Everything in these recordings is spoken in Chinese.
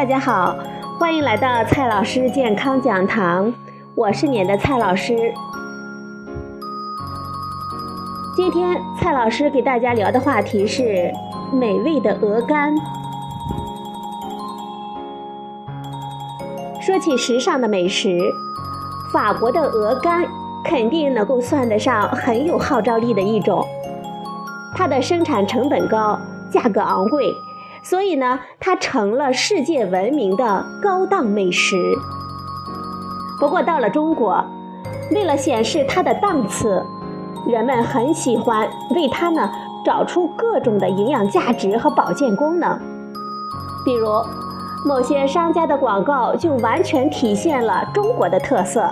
大家好，欢迎来到蔡老师健康讲堂，我是你的蔡老师。今天蔡老师给大家聊的话题是美味的鹅肝。说起时尚的美食，法国的鹅肝肯定能够算得上很有号召力的一种。它的生产成本高，价格昂贵，所以呢，它成了世界闻名的高档美食。不过到了中国，为了显示它的档次，人们很喜欢为它呢找出各种的营养价值和保健功能。比如，某些商家的广告就完全体现了中国的特色，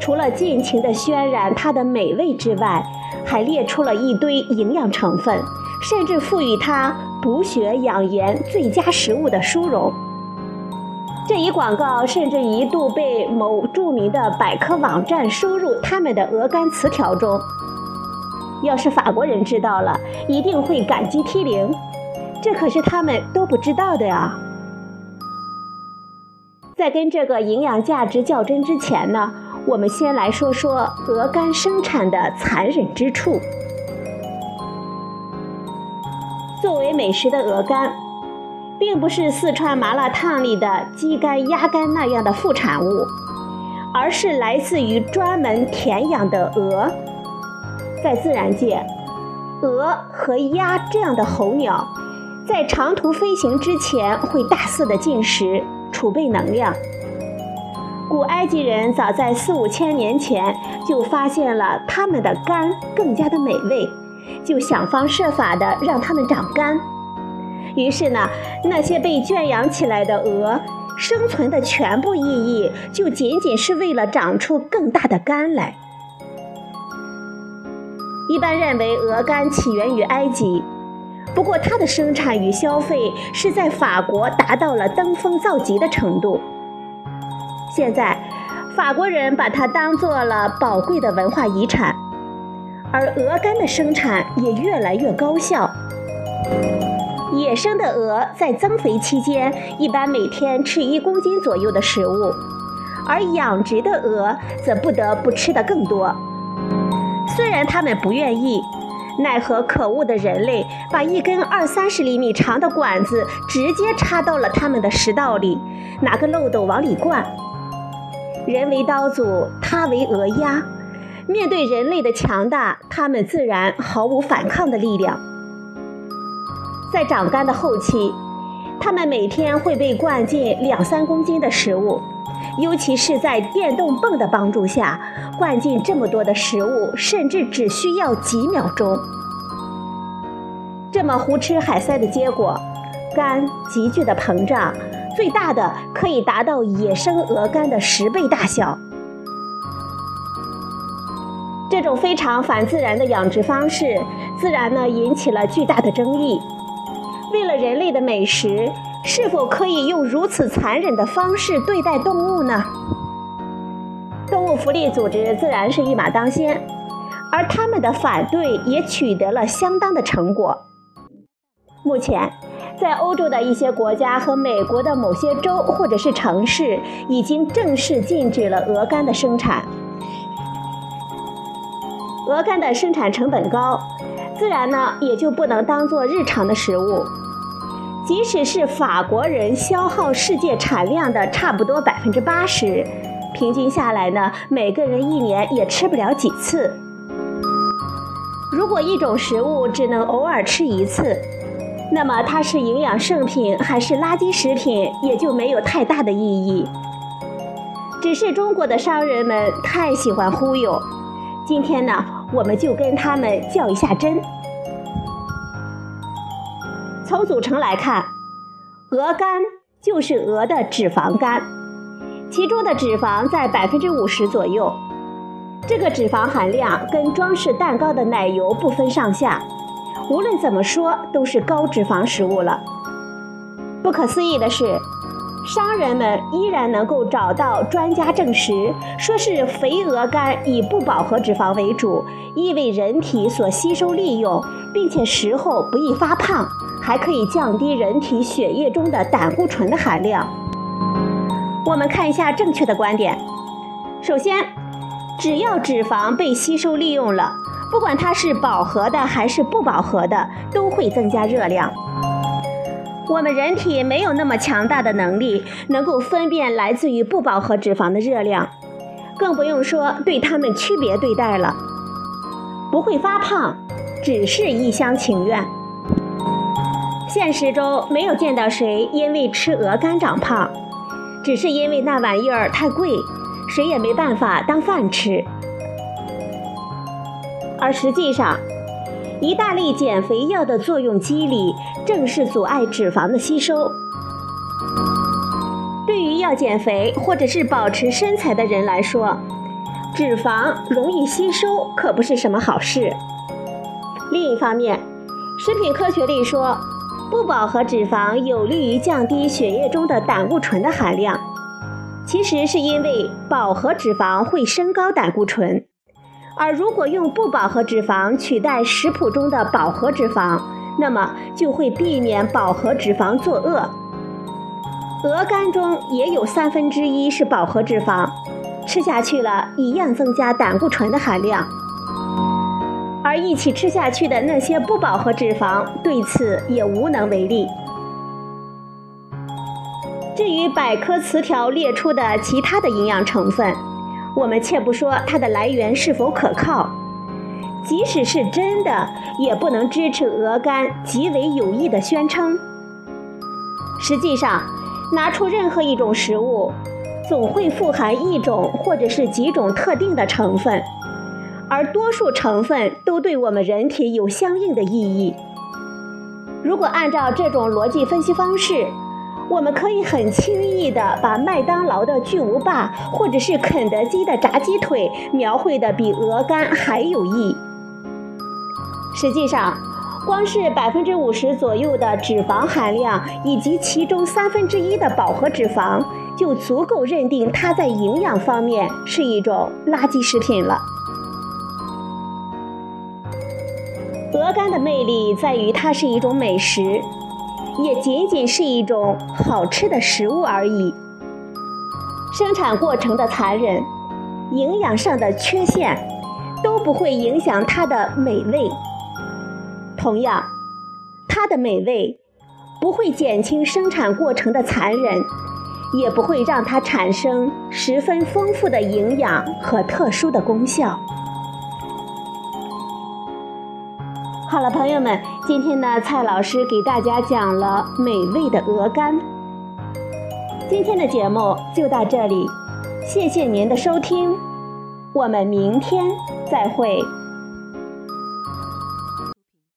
除了尽情的渲染它的美味之外，还列出了一堆营养成分，甚至赋予它补血养颜最佳食物的殊荣。这一广告甚至一度被某著名的百科网站收入他们的鹅肝词条中。要是法国人知道了，一定会感激涕零。这可是他们都不知道的呀。在跟这个营养价值较真之前呢？我们先来说说鹅肝生产的残忍之处。作为美食的鹅肝，并不是四川麻辣烫里的鸡肝、鸭肝那样的副产物，而是来自于专门填养的鹅。在自然界，鹅和鸭这样的候鸟，在长途飞行之前会大肆的进食，储备能量。古埃及人早在四五千年前就发现了它们的肝更加的美味，就想方设法的让它们长肝。于是呢，那些被圈养起来的鹅，生存的全部意义就仅仅是为了长出更大的肝来。一般认为鹅肝起源于埃及，不过它的生产与消费是在法国达到了登峰造极的程度。现在，法国人把它当做了宝贵的文化遗产，而鹅肝的生产也越来越高效。野生的鹅在增肥期间，一般每天吃一公斤左右的食物，而养殖的鹅则不得不吃得更多。虽然它们不愿意，奈何可恶的人类把一根二三十厘米长的管子直接插到了它们的食道里，拿个漏斗往里灌。人为刀俎，他为鹅鸭。面对人类的强大，它们自然毫无反抗的力量。在长肝的后期，它们每天会被灌进两三公斤的食物，尤其是在电动泵的帮助下，灌进这么多的食物，甚至只需要几秒钟。这么胡吃海塞的结果，肝急剧的膨胀。最大的可以达到野生鹅肝的十倍大小。这种非常反自然的养殖方式，自然呢引起了巨大的争议。为了人类的美食，是否可以用如此残忍的方式对待动物呢？动物福利组织自然是一马当先，而他们的反对也取得了相当的成果。目前。在欧洲的一些国家和美国的某些州或者是城市，已经正式禁止了鹅肝的生产。鹅肝的生产成本高，自然呢也就不能当做日常的食物。即使是法国人消耗世界产量的差不多百分之八十，平均下来呢，每个人一年也吃不了几次。如果一种食物只能偶尔吃一次，那么它是营养圣品还是垃圾食品，也就没有太大的意义。只是中国的商人们太喜欢忽悠。今天呢，我们就跟他们较一下真。从组成来看，鹅肝就是鹅的脂肪肝，其中的脂肪在百分之五十左右，这个脂肪含量跟装饰蛋糕的奶油不分上下。无论怎么说，都是高脂肪食物了。不可思议的是，商人们依然能够找到专家证实，说是肥鹅肝以不饱和脂肪为主，易为人体所吸收利用，并且食后不易发胖，还可以降低人体血液中的胆固醇的含量。我们看一下正确的观点。首先，只要脂肪被吸收利用了，不管它是饱和的还是不饱和的，都会增加热量。我们人体没有那么强大的能力，能够分辨来自于不饱和脂肪的热量，更不用说对它们区别对待了。不会发胖，只是一厢情愿。现实中没有见到谁因为吃鹅肝长胖，只是因为那玩意儿太贵，谁也没办法当饭吃。而实际上，一大类减肥药的作用机理，正是阻碍脂肪的吸收。对于要减肥或者是保持身材的人来说，脂肪容易吸收可不是什么好事。另一方面，食品科学里说，不饱和脂肪有利于降低血液中的胆固醇的含量，其实是因为饱和脂肪会升高胆固醇。而如果用不饱和脂肪取代食谱中的饱和脂肪，那么就会避免饱和脂肪作恶。鹅肝中也有三分之一是饱和脂肪，吃下去了一样增加胆固醇的含量。而一起吃下去的那些不饱和脂肪，对此也无能为力。至于百科词条列出的其他的营养成分。我们且不说它的来源是否可靠，即使是真的，也不能支持鹅肝极为有益的宣称。实际上，拿出任何一种食物，总会富含一种或者是几种特定的成分，而多数成分都对我们人体有相应的意义。如果按照这种逻辑分析方式，我们可以很轻易地把麦当劳的巨无霸，或者是肯德基的炸鸡腿描绘的比鹅肝还有益。实际上，光是百分之五十左右的脂肪含量，以及其中三分之一的饱和脂肪，就足够认定它在营养方面是一种垃圾食品了。鹅肝的魅力在于它是一种美食。也仅仅是一种好吃的食物而已。生产过程的残忍，营养上的缺陷，都不会影响它的美味。同样，它的美味不会减轻生产过程的残忍，也不会让它产生十分丰富的营养和特殊的功效。好了，朋友们，今天呢，蔡老师给大家讲了美味的鹅肝。今天的节目就到这里，谢谢您的收听，我们明天再会。